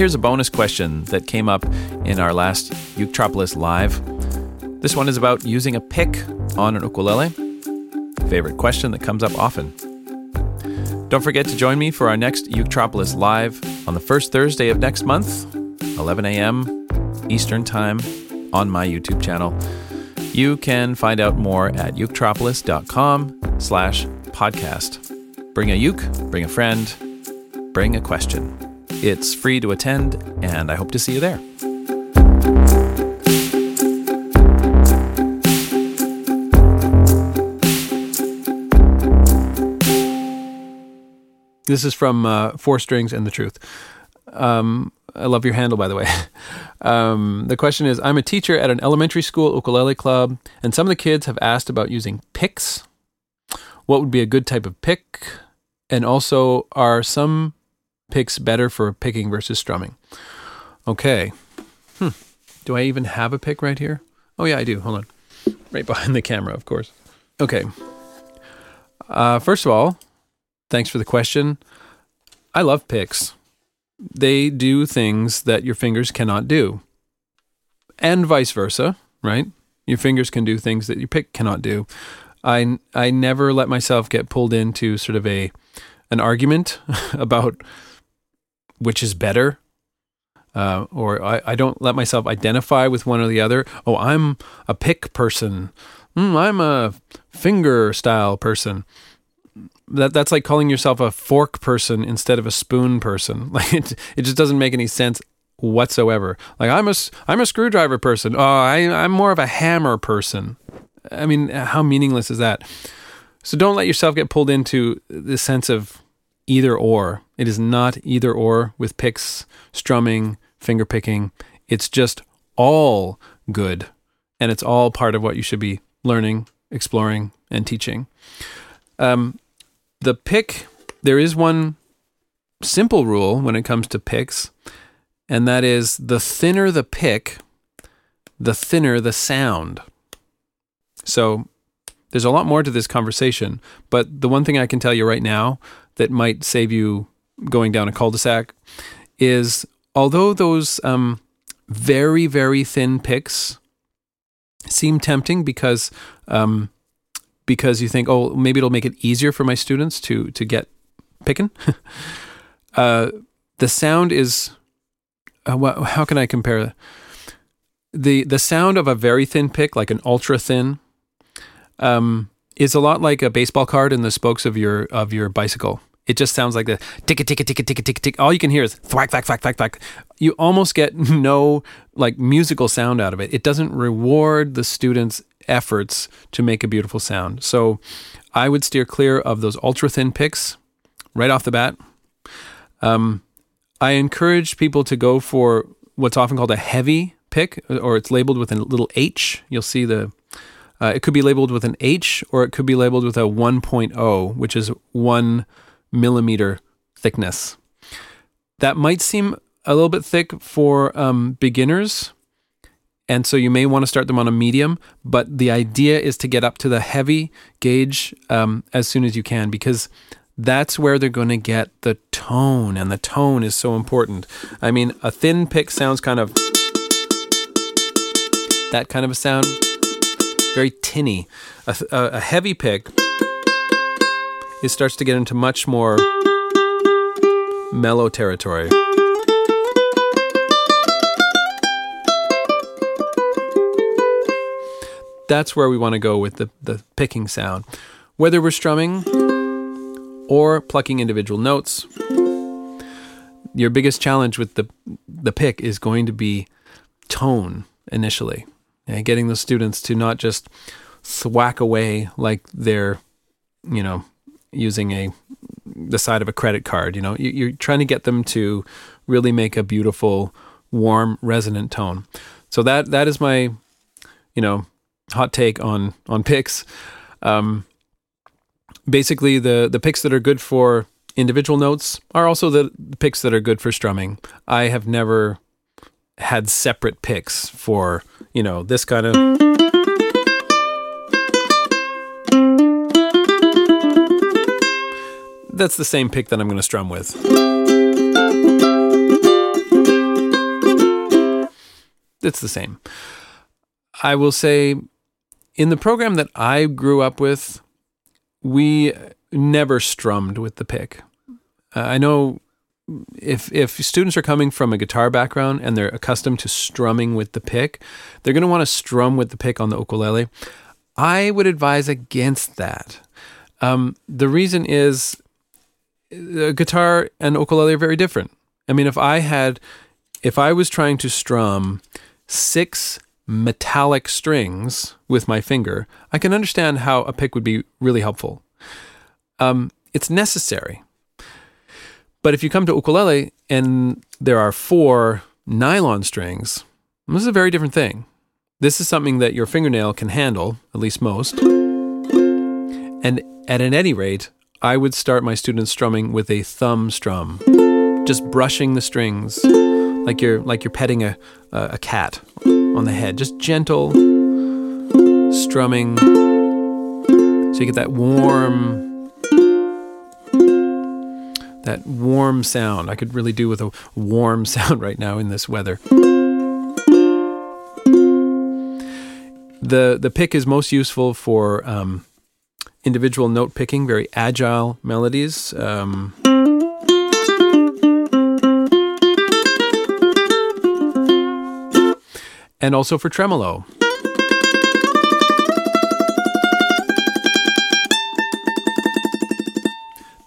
here's a bonus question that came up in our last Uketropolis Live. This one is about using a pick on an ukulele. Favorite question that comes up often. Don't forget to join me for our next Uketropolis Live on the first Thursday of next month, 11 a.m. Eastern Time, on my YouTube channel. You can find out more at uketropolis.com slash podcast. Bring a uke, bring a friend, bring a question. It's free to attend, and I hope to see you there. This is from uh, Four Strings and the Truth. Um, I love your handle, by the way. Um, the question is I'm a teacher at an elementary school ukulele club, and some of the kids have asked about using picks. What would be a good type of pick? And also, are some picks better for picking versus strumming? Okay. Hmm. Do I even have a pick right here? Oh, yeah, I do. Hold on. Right behind the camera, of course. Okay. Uh, first of all, thanks for the question. I love picks they do things that your fingers cannot do. And vice versa, right? Your fingers can do things that your pick cannot do. I I never let myself get pulled into sort of a an argument about which is better. Uh, or I, I don't let myself identify with one or the other. Oh, I'm a pick person. Mm, I'm a finger style person that that's like calling yourself a fork person instead of a spoon person. Like it, it just doesn't make any sense whatsoever. Like I'm a I'm a screwdriver person. Oh, I I'm more of a hammer person. I mean, how meaningless is that? So don't let yourself get pulled into the sense of either or. It is not either or with picks, strumming, finger picking. It's just all good, and it's all part of what you should be learning, exploring, and teaching. Um, the pick, there is one simple rule when it comes to picks, and that is the thinner the pick, the thinner the sound. So there's a lot more to this conversation, but the one thing I can tell you right now that might save you going down a cul-de-sac is although those um, very very thin picks seem tempting because um, because you think, oh, maybe it'll make it easier for my students to to get picking. uh, the sound is, uh, how can I compare the the sound of a very thin pick, like an ultra thin, um, is a lot like a baseball card in the spokes of your of your bicycle. It just sounds like the tick a tick a tick a tick a tick tick. All you can hear is thwack thwack thwack thwack thwack. You almost get no like musical sound out of it. It doesn't reward the students' efforts to make a beautiful sound. So I would steer clear of those ultra thin picks right off the bat. Um, I encourage people to go for what's often called a heavy pick, or it's labeled with a little H. You'll see the uh, it could be labeled with an H or it could be labeled with a 1.0, which is one millimeter thickness. That might seem a little bit thick for um, beginners. And so you may want to start them on a medium, but the idea is to get up to the heavy gauge um, as soon as you can because that's where they're going to get the tone, and the tone is so important. I mean, a thin pick sounds kind of that kind of a sound, very tinny. A, a, a heavy pick it starts to get into much more mellow territory. That's where we want to go with the, the picking sound. Whether we're strumming or plucking individual notes, your biggest challenge with the, the pick is going to be tone initially. And getting the students to not just thwack away like they're, you know, using a the side of a credit card. You know, you're trying to get them to really make a beautiful, warm, resonant tone. So that that is my, you know, hot take on on picks. Um, basically, the the picks that are good for individual notes are also the picks that are good for strumming. I have never had separate picks for you know this kind of. That's the same pick that I'm going to strum with. it's the same. I will say, in the program that I grew up with, we never strummed with the pick. Uh, I know if if students are coming from a guitar background and they're accustomed to strumming with the pick, they're going to want to strum with the pick on the ukulele. I would advise against that. Um, the reason is uh, guitar and ukulele are very different. I mean, if I had, if I was trying to strum six metallic strings with my finger, I can understand how a pick would be really helpful. Um, it's necessary. But if you come to ukulele and there are four nylon strings, this is a very different thing. This is something that your fingernail can handle, at least most. And at an any rate, I would start my students strumming with a thumb strum, just brushing the strings like you're like you're petting a a cat on the head, just gentle strumming, so you get that warm that warm sound. I could really do with a warm sound right now in this weather. The the pick is most useful for um, individual note picking, very agile melodies. Um, and also for tremolo.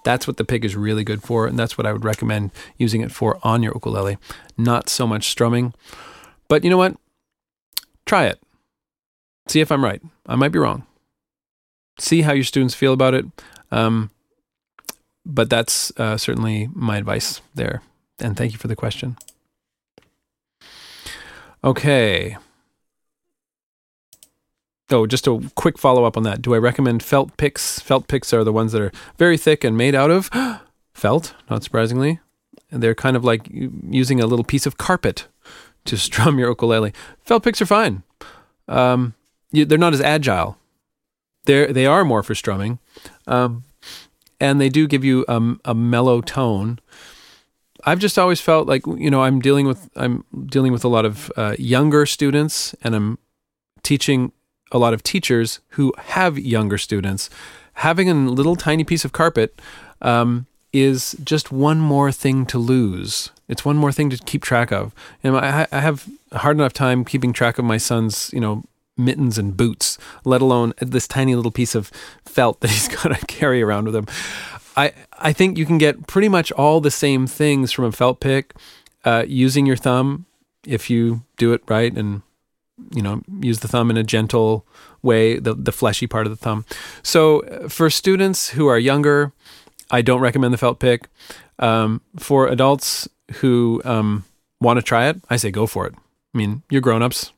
That's what the pick is really good for, and that's what I would recommend using it for on your ukulele. Not so much strumming. But you know what? Try it. See if I'm right. I might be wrong. See how your students feel about it. Um, but that's uh, certainly my advice there. And thank you for the question. Okay. Oh, just a quick follow up on that. Do I recommend felt picks? Felt picks are the ones that are very thick and made out of felt, not surprisingly. And they're kind of like using a little piece of carpet to strum your ukulele. Felt picks are fine. Um, you, they're not as agile. They they are more for strumming, um, and they do give you um, a mellow tone. I've just always felt like you know I'm dealing with I'm dealing with a lot of uh, younger students, and I'm teaching a lot of teachers who have younger students. Having a little tiny piece of carpet um, is just one more thing to lose. It's one more thing to keep track of. And I, I have a hard enough time keeping track of my son's, you know, mittens and boots, let alone this tiny little piece of felt that he's got to carry around with him. I I think you can get pretty much all the same things from a felt pick uh, using your thumb if you do it right and you know use the thumb in a gentle way, the the fleshy part of the thumb. So uh, for students who are younger, I don't recommend the felt pick. Um, for adults who um, want to try it, I say go for it. I mean, you're grown ups.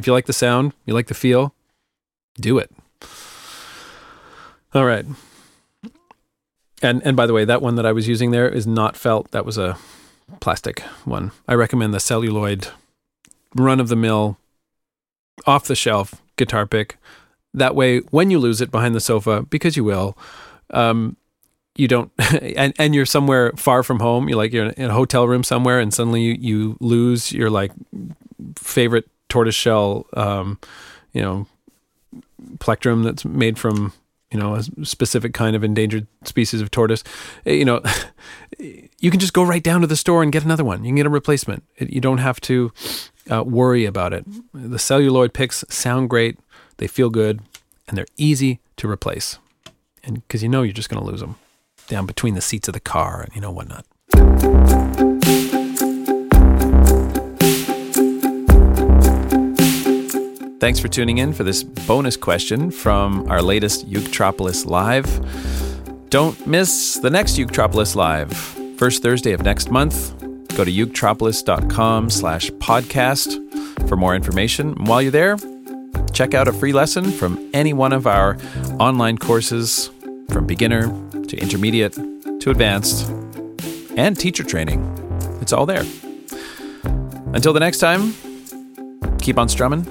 If you like the sound, you like the feel, do it. All right. And and by the way, that one that I was using there is not felt. That was a plastic one. I recommend the celluloid run of the mill off the shelf guitar pick. That way when you lose it behind the sofa because you will um, you don't and, and you're somewhere far from home you're like you're in a hotel room somewhere and suddenly you, you lose your like favorite tortoiseshell um, you know plectrum that's made from you know a specific kind of endangered species of tortoise. Eh, you know you can just go right down to the store and get another one. You can get a replacement. You don't have to uh, worry about it. The celluloid picks sound great. They feel good. And they're easy to replace. And because you know you're just going to lose them down between the seats of the car and you know whatnot Thanks for tuning in for this bonus question from our latest Uketropolis Live. Don't miss the next Uketropolis Live, first Thursday of next month. Go to uketropolis.com slash podcast for more information. And while you're there, check out a free lesson from any one of our online courses from beginner to intermediate to advanced and teacher training. It's all there. Until the next time, keep on strumming